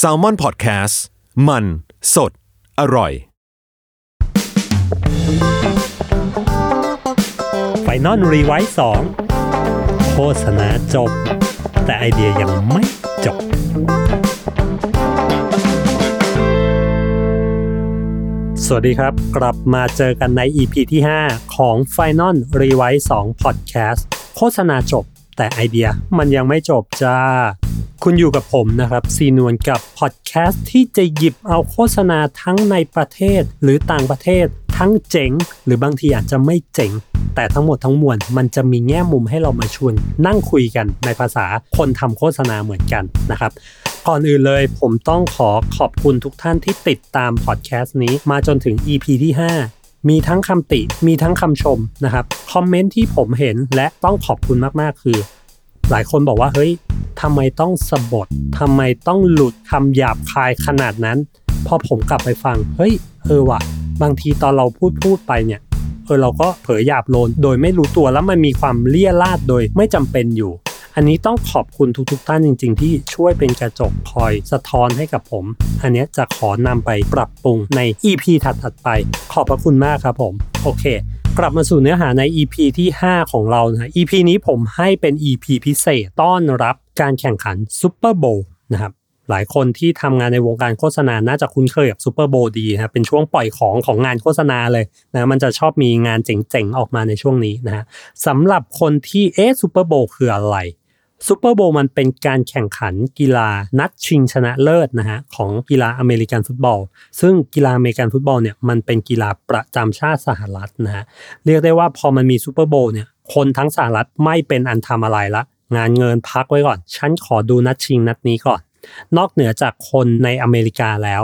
Salmon PODCAST มัน สด อร่อย Final Revise 2โฆษณาจบ แต่ไอเดียยังไม่จบ สวัสดีครับ กลับมาเจอกันใน EP ที่ 5 ของ Final r e w i s e 2 Podcast โฆษณาจบ แต่ไอเดียมันยังไม่จบจ้า คุณอยู่กับผมนะครับซีนวลกับพอดแคสต์ที่จะหยิบเอาโฆษณาทั้งในประเทศหรือต่างประเทศ ทั้งเจ๋ง หรือบางทีอาจจะไม่เจ๋ง แต่ทั้งหมดทั้งมวลมันจะมีแง่มุมให้เรามาชวนนั่งคุยกันในภาษาคนทำโฆษณาเหมือนกันนะครับก่อนอื่นเลยผมต้องขอขอบคุณทุกท่านที่ติดตามพอดแคสต์นี้มาจนถึง EP ที่ 5มีทั้งคำติ มีทั้งคำชมนะครับ คอมเมนต์ที่ผมเห็นและต้องขอบคุณมาก ๆ คือ หลายคนบอกว่าเฮ้ยทำไมต้องสะบดทำไมต้องหลุดคำหยาบคายขนาดนั้น พอผมกลับไปฟัง เฮ้ย เออว่ะ บางทีตอนเราพูดพูดไปเนี่ย เออเราก็เผยหยาบโลน โดยไม่รู้ตัวแล้วมันมีความเลี่ยราดโดยไม่จำเป็นอยู่ อันนี้ต้องขอบคุณทุกๆท่านจริง ๆ ที่ช่วยเป็นกระจกคอยสะท้อนให้กับผม อันนี้จะขอนำไปปรับปรุงใน EP ถัดๆไป ขอบพระคุณมากครับผม โอเค กลับมาสู่เนื้อหาใน EP ที่ 5 ของเรานะ EP นี้ผมให้เป็น EP พิเศษต้อนรับการแข่งขัน Super Bowl นะครับหลายคนที่ทำงานในวงการโฆษณาน่าจะคุ้นเคยกับ Super Bowl ดีนะเป็นช่วงปล่อยของของงานโฆษณาเลยนะมันจะชอบมีงานเจ๋งๆ ออกมาในช่วงนี้นะฮะสำหรับคนที่เอ๊ะ Super Bowl คืออะไร Super Bowl มันเป็นการแข่งขันกีฬานัดชิงชนะเลิศนะฮะของกีฬาอเมริกันฟุตบอล ซึ่งกีฬาอเมริกันฟุตบอลเนี่ยมันเป็นกีฬาประจำชาติสหรัฐนะฮะเรียกได้ว่าพอมันมีซูเปอร์โบเนี่ยคนทั้งสหรัฐไม่เป็นอันทำอะไรละ งานเงินพักไว้ก่อน ฉันขอดูนัดชิงนัดนี้ก่อน นอกเหนือจากคนในอเมริกาแล้ว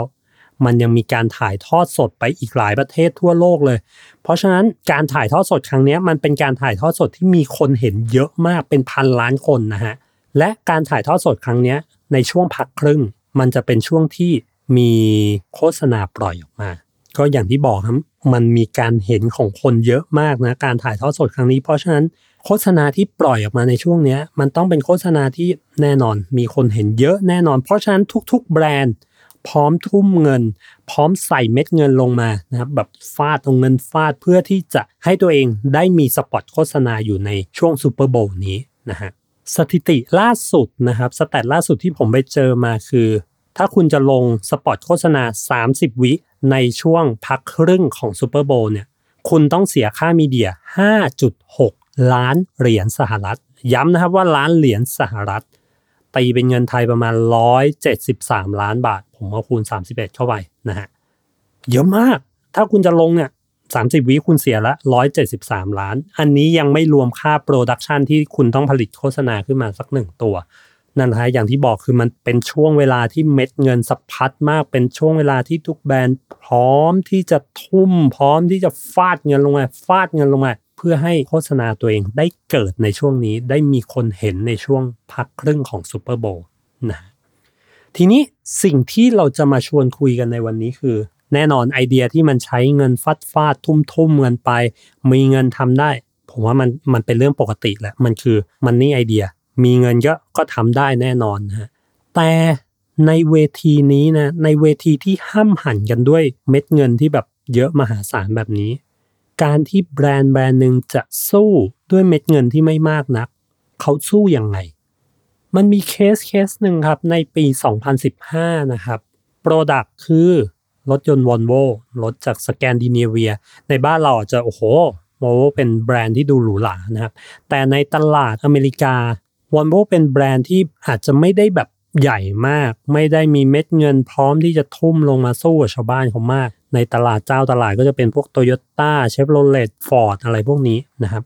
มันยังมีการถ่ายทอดสดไปอีกหลายประเทศทั่วโลกเลย เพราะฉะนั้นการถ่ายทอดสดครั้งนี้มันเป็นการถ่ายทอดสดที่มีคนเห็นเยอะมากเป็นพันล้านคนนะฮะ และการถ่ายทอดสดครั้งนี้ในช่วงพักครึ่ง มันจะเป็นช่วงที่มีโฆษณาปล่อยออกมา ก็อย่างที่บอกครับมันมีการเห็นของคนเยอะมากนะการถ่ายทอดสดครั้งนี้ เพราะฉะนั้นโฆษณาที่ปล่อยออกมาในช่วงนี้มันต้องเป็นโฆษณาที่แน่นอนมีคนเห็นเยอะแน่นอน เพราะฉะนั้นทุก ๆ แบรนด์ พร้อมทุ่มเงิน พร้อมใส่เม็ดเงินลงมานะครับแบบฟาดตรงเงินฟาดเพื่อที่จะให้ตัวเองได้มีสปอตโฆษณาอยู่ในช่วง Super Bowl นี้นะฮะสถิติล่าสุดนะครับ stat ล่าสุดที่ผมไปเจอมาคือ ถ้าคุณจะลงสปอตโฆษณา 30 วิในช่วงพักครึ่งของ Super Bowl เนี่ยคุณต้องเสียค่า media 5.6 ล้านเหรียญสหรัฐ ย้ำนะครับว่าล้านเหรียญสหรัฐ ตีเป็นเงินไทยประมาณ 173 ล้านบาท ผมเอาคูณ 31 เข้าไปนะฮะเยอะมาก ถ้าคุณจะลงเนี่ย30วิคุณเสียละ173ล้าน อันนี้ยังไม่รวมค่า production ที่คุณต้องผลิตโฆษณาขึ้นมาสักหนึ่งตัว นั่นฮะอย่างที่บอกคือมันเป็นช่วงเวลาที่เม็ดเงินสะพัดมาก เป็นช่วงเวลาที่ทุกแบรนด์พร้อมที่จะทุ่ม พร้อมที่จะฟาดเงินลงมาฟาดเงินลงมา เพื่อให้โฆษณาตัวเองได้เกิดในช่วงนี้ได้มีคนเห็นในช่วงพักครึ่งของ Super Bowl นะทีนี้สิ่งที่เราจะมาชวนคุยกันในวันนี้คือ แน่นอนไอเดียที่มันใช้เงินฟาดฟาดทุ่มทุ่มเงินไป มีเงินทำได้ ผมว่ามันมันเป็นเรื่องปกติแหละมันคือ money idea มีเงินก็ก็ทำได้แน่นอนนะฮะแต่ในเวทีนี้นะในเวทีที่ห้ำหั่นกันด้วยเม็ดเงินที่แบบเยอะมหาศาลแบบนี้ การที่แบรนด์แบรนด์หนึ่งจะสู้ด้วยเม็ดเงินที่ไม่มากนัก เขาสู้ยังไง มันมี case case หนึ่งครับในปี 2015 นะครับ product คือรถยนต์วอลโวรถจากสแกนดิเนเวีย ในบ้านเราอาจจะโอ้โหวอลโวเป็นแบรนด์ที่ดูหรูหรานะครับ แต่ในตลาดอเมริกาวอลโวเป็นแบรนด์ที่อาจจะไม่ได้แบบใหญ่มาก ไม่ได้มีเม็ดเงินพร้อมที่จะทุ่มลงมาสู้กับชาวบ้านเขามาก ในตลาดเจ้าตลาดก็จะเป็นพวกโตโยต้าเชฟโรเลตฟอร์ดอะไรพวกนี้นะครับ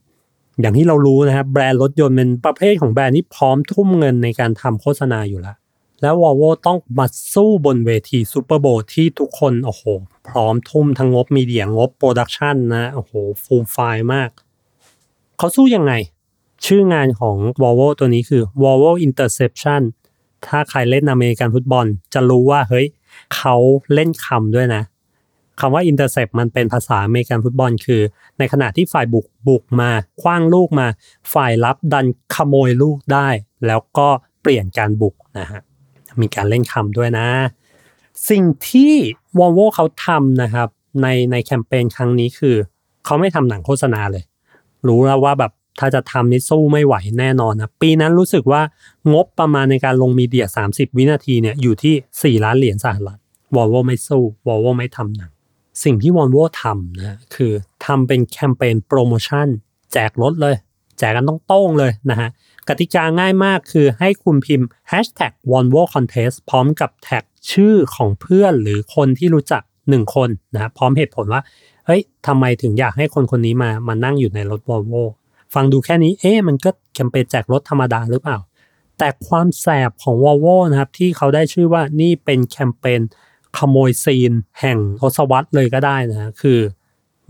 อย่างที่เรารู้นะครับ แบรนด์รถยนต์เป็นประเภทของแบรนด์ที่พร้อมทุ่มเงินในการทำโฆษณาอยู่แล้ว แล้ววอลโวต้องมาสู้บนเวที Super Bowl ที่ทุกคนโอ้โห พร้อมทุ่มทั้งงบ media งบ production นะโอ้โหฟูลไฟล์มาก เขาสู้ยังไง ชื่องานของ Volvo ตัวนี้คือ Volvo Interception ถ้าใครเล่นอเมริกันฟุตบอล จะรู้ว่าเฮ้ยเขาเล่นคำด้วยนะ คำว่า intercept มันเป็นภาษาอเมริกันฟุตบอลคือ ในขณะที่ฝ่ายบุกบุกมาขว้างลูกมา ฝ่ายรับดันขโมยลูกได้ แล้วก็เปลี่ยนการบุกนะฮะมีการเล่นคำด้วยนะ สิ่งที่ Volvo เขาทำนะครับในในแคมเปญครั้งนี้คือ เขาไม่ทำหนังโฆษณาเลย รู้แล้วว่าแบบถ้าจะทำนี่สู้ไม่ไหวแน่นอนนะปีนั้นรู้สึกว่างบประมาณในการลงมีเดีย 30 วินาทีเนี่ยอยู่ที่ 4 ล้านเหรียญสหรัฐ Volvo ไม่สู้ Volvo ไม่ทำหนัง สิ่งที่ Volvo ทำนะคือทำเป็นแคมเปญโปรโมชั่น แจกรถเลย แจกกันต้องโต้งเลยนะฮะกติกาง่ายมากคือให้คุณพิมพ์ hashtag Volvo Contest พร้อมกับแท็กชื่อของเพื่อนหรือคนที่รู้จัก 1 คนนะพร้อมเหตุผลว่า เฮ้ยทำไมถึงอยากให้คนคนนี้มามานั่งอยู่ในรถ Volvo ฟังดูแค่นี้เอ๊ะมันก็แคมเปญแจกรถธรรมดาหรือเปล่า แต่ความแสบของ Volvo นะครับที่เขาได้ชื่อว่านี่เป็นแคมเปญ ขโมยซีนแห่งทศวรรษเลยก็ได้นะคือ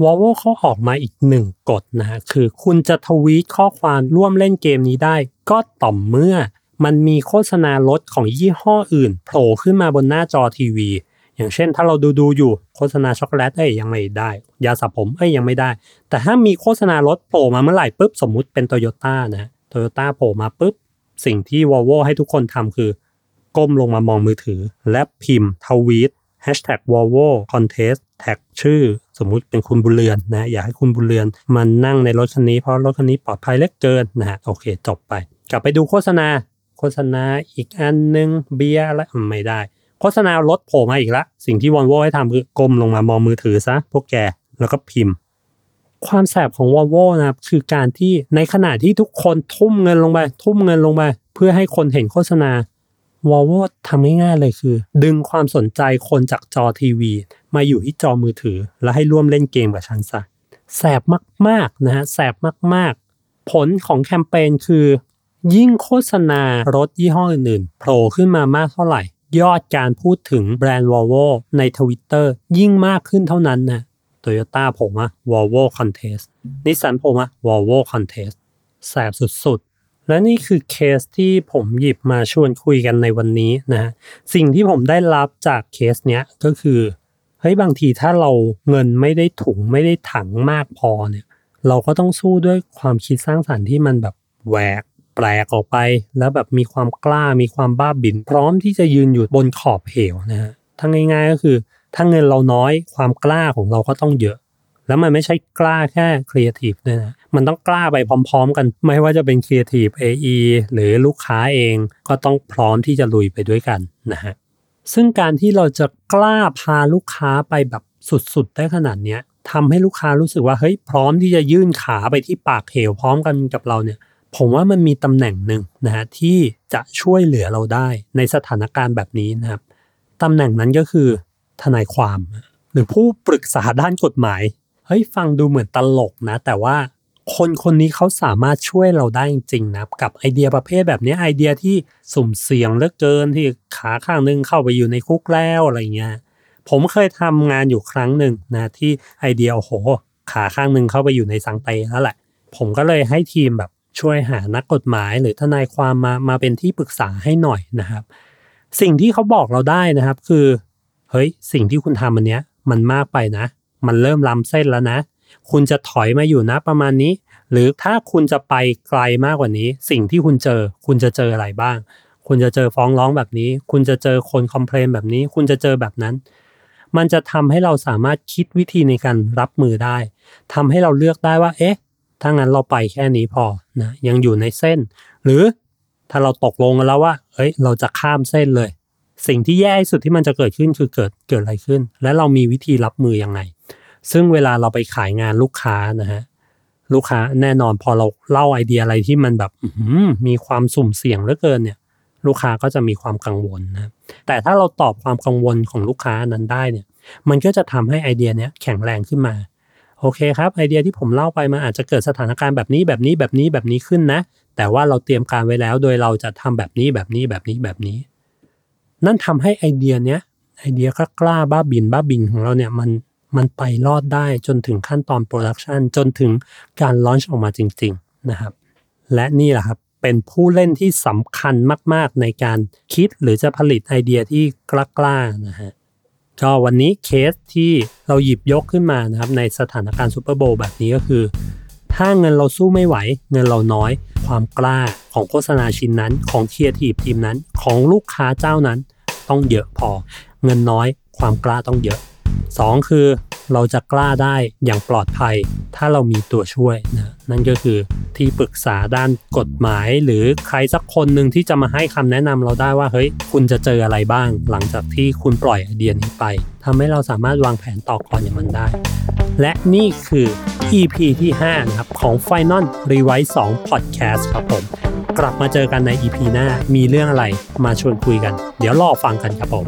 Volvo เขาออกมาอีกหนึ่งกฎนะฮะคือคุณจะทวีตข้อความร่วมเล่นเกมนี้ได้ ก็ต่อมเมื่อมันมีโฆษณารถของยี่ห้ออื่นโผล่ขึ้นมาบนหน้าจอทีวี อย่างเช่นถ้าเราดูดูอยู่โฆษณาช็อกโกแลตเอ้ยยังไม่ได้ ยาสระผมเอ้ยยังไม่ได้ แต่ถ้ามีโฆษณารถโผล่มาเมื่อไหร่ปุ๊บสมมุติเป็นโตโยต้านะโตโยต้าโผล่มาปุ๊บสิ่งที่ Volvo ให้ทุกคนทำคือ ก้มลงมามองมือถือ และพิมพ์ทวีต hashtag Volvo contest แท็กชื่อ สมมุติเป็นคุณบุญเรือนนะอยากให้คุณบุญเรือนมันนั่งในรถคันนี้เพราะรถคันนี้ปลอดภัยเหลือเกินนะฮะโอเคจบไป กลับไปดูโฆษณา โฆษณาอีกอันหนึ่งเบียร์อะไรไม่ได้ โฆษณารถโผล่มาอีกละ สิ่งที่วอลโวให้ทำคือก้มลงมามองมือถือซะพวกแกแล้วก็พิมพ์ ความแสบของวอลโวนะครับคือการที่ในขณะที่ทุกคนทุ่มเงินลงไปทุ่มเงินลงไปเพื่อให้คนเห็นโฆษณา วอลโวทำง่ายๆเลยคือ ดึงความสนใจคนจากจอทีวี มาอยู่ที่จอมือถือ แล้วให้ร่วมเล่นเกมกับฉันซะแสบมากๆนะฮะแสบมากๆ ผลของแคมเปญคือ ยิ่งโฆษณารถยี่ห้ออื่นๆโผล่ขึ้นมามากเท่าไหร่ ยอดการพูดถึงแบรนด์ Volvo ในทวิตเตอร์ยิ่งมากขึ้นเท่านั้นนะโตโยต้าผมอะ Volvo Contest นิสสันผมอะ Volvo Contest แสบสุดๆ และนี่คือเคสที่ผมหยิบมาชวนคุยกันในวันนี้นะฮะสิ่งที่ผมได้รับจากเคสเนี้ยก็คือเฮ้ยบางทีถ้าเราเงินไม่ได้ถุงไม่ได้ถังมากพอเนี่ยเราก็ต้องสู้ด้วยความคิดสร้างสรรค์ที่มันแบบแหวกแปลกออกไป แล้วแบบมีความกล้ามีความบ้าบิ่นพร้อมที่จะยืนอยู่บนขอบเหวนะฮะทั้งง่าย ๆ ก็คือถ้าเงินเราน้อยความกล้าของเราก็ต้องเยอะ แล้วมันไม่ใช่กล้าแค่ครีเอทีฟด้วยนะ มันต้องกล้าไปพร้อม ๆ กัน ไม่ว่าจะเป็นครีเอทีฟ AE หรือลูกค้าเองก็ต้องพร้อมที่จะลุยไปด้วยกันนะฮะซึ่งการที่เราจะกล้าพาลูกค้าไปแบบสุดๆ ได้ขนาดเนี้ยทำให้ลูกค้ารู้สึกว่าเฮ้ยพร้อมที่จะยื่นขาไปที่ปากเหวพร้อมกันกับเราเนี่ย ผมว่ามันมีตำแหน่งหนึ่งนะฮะที่จะช่วยเหลือเราได้ในสถานการณ์แบบนี้นะครับตำแหน่งนั้นก็คือทนายความ หรือผู้ปรึกษาด้านกฎหมายเฮ้ยฟังดูเหมือนตลกนะ แต่ว่า คนคนนี้เขาสามารถช่วยเราได้จริงๆนะกับไอเดียประเภทแบบนี้ไอเดียที่สุ่มเสี่ยงเหลือเกินที่ขาข้างนึงเข้าไปอยู่ในคุกแล้วอะไรเงี้ยผมเคยทำงานอยู่ครั้งหนึ่งนะที่ไอเดียโอ้โห ขาข้างหนึ่งเข้าไปอยู่ในสังเตแล้วแหละ ผมก็เลยให้ทีมแบบช่วยหานักกฎหมาย หรือทนายความมามาเป็นที่ปรึกษาให้หน่อยนะครับ สิ่งที่เขาบอกเราได้นะครับคือเฮ้ยสิ่งที่คุณทำอันเนี้ยมันมากไปนะ มันเริ่มล้ำเส้นแล้วนะ คุณจะถอยมาอยู่นะประมาณนี้ หรือถ้าคุณจะไปไกลมากกว่านี้ สิ่งที่คุณเจอ คุณจะเจออะไรบ้าง คุณจะเจอฟ้องร้องแบบนี้ คุณจะเจอคนคอมเพลนแบบนี้ คุณจะเจอแบบนั้น มันจะทำให้เราสามารถคิดวิธีในการรับมือได้ทำให้เราเลือกได้ว่า เอ๊ะ ถ้างั้นเราไปแค่นี้พอนะ ยังอยู่ในเส้น หรือถ้าเราตกลงกันแล้วว่า เอ้ย เราจะข้ามเส้นเลย สิ่งที่แย่ที่สุดที่มันจะเกิดขึ้นคือเกิดเกิดอะไรขึ้น และเรามีวิธีรับมือยังไง ซึ่งเวลาเราไปขายงานลูกค้านะฮะลูกค้าแน่นอนพอเราเล่าไอเดียอะไรที่มันแบบมีความสุ่มเสี่ยงเหลือเกินเนี่ย ลูกค้าก็จะมีความกังวลนะแต่ถ้าเราตอบความกังวลของลูกค้านั้นได้เนี่ย มันก็จะทำให้ไอเดียเนี้ยแข็งแรงขึ้นมา โอเคครับ ไอเดียที่ผมเล่าไปมันอาจจะเกิดสถานการณ์แบบนี้แบบนี้แบบนี้แบบนี้ขึ้นนะ แต่ว่าเราเตรียมการไว้แล้วโดยเราจะทำแบบนี้แบบนี้แบบนี้แบบนี้ นั่นทำให้ไอเดียเนี้ยไอเดียกล้าบ้าบินบ้าบินของเราเนี่ยมัน มันไปรอดได้จนถึงขั้นตอน production จนถึงการ launch ออกมาจริง ๆ นะครับ และนี่แหละครับเป็นผู้เล่นที่สำคัญมาก ๆ ในการคิดหรือจะผลิตไอเดียที่กล้าๆนะฮะก็วันนี้เคสที่เราหยิบยกขึ้นมานะครับในสถานการณ์ซูเปอร์โบว์แบบนี้ก็คือ ถ้าเงินเราสู้ไม่ไหว เงินเราน้อย ความกล้าของโฆษณาชิ้นนั้น ของเคียร์ทีทีมนั้น ของลูกค้าเจ้านั้น ต้องเยอะพอ เงินน้อย ความกล้าต้องเยอะ สองคือเราจะกล้าได้อย่างปลอดภัย ถ้าเรามีตัวช่วยนะนั่นก็คือที่ปรึกษาด้านกฎหมาย หรือใครสักคนหนึ่งที่จะมาให้คำแนะนำเราได้ว่าเฮ้ยคุณจะเจออะไรบ้าง หลังจากที่คุณปล่อยไอเดียนี้ไปทำให้เราสามารถวางแผนต่อก่อนอย่างมันได้ และนี่คือ EP ที่ 5 นะครับ ของ Final Rewise 2 Podcast ครับผม กลับมาเจอกันใน EP หน้ามีเรื่องอะไรมาชวนคุยกัน เดี๋ยวรอฟังกันครับผม